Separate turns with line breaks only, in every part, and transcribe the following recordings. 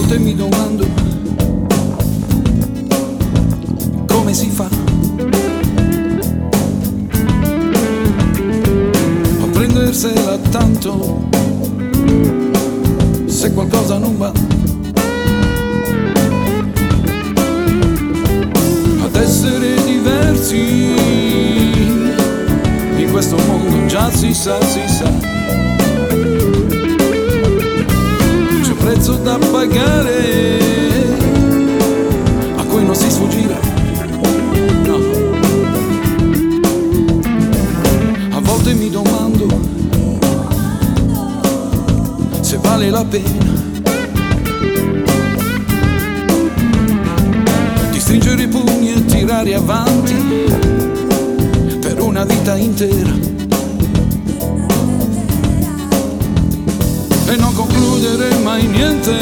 volte mi domando come si fa a prendersela tanto se qualcosa non va. Pena di stringere i pugni e tirare avanti per una vita intera. E non concludere mai niente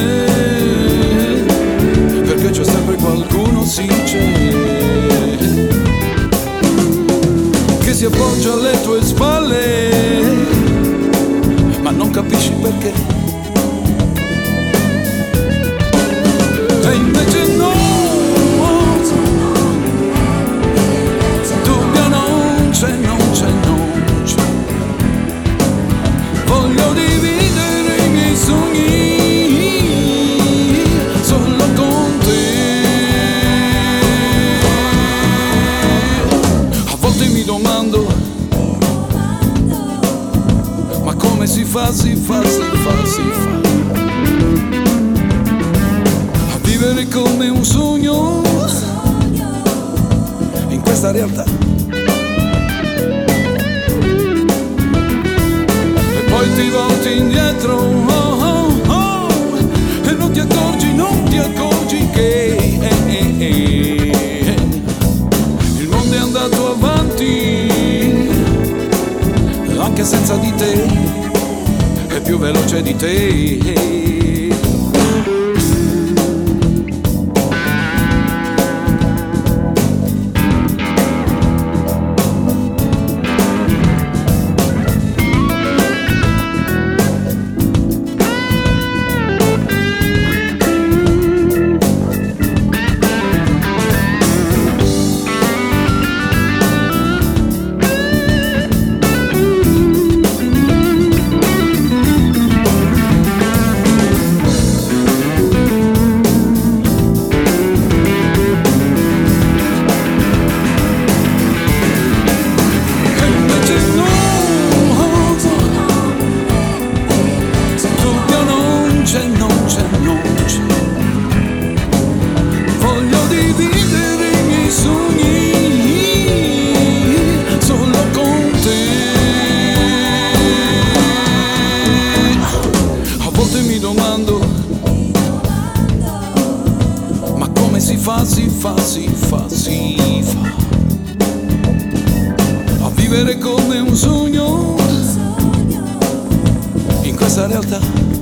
perché c'è sempre qualcuno si c'è che si appoggia alle tue spalle ma non capisci perché fa, si fa, si fa, si fa a vivere come un sogno. In questa realtà. E poi ti volti indietro oh, oh, oh, e non ti accorgi, non ti accorgi che eh, eh, eh, il mondo è andato avanti anche senza di te, più veloce di te. Vivere come un sogno in questa realtà.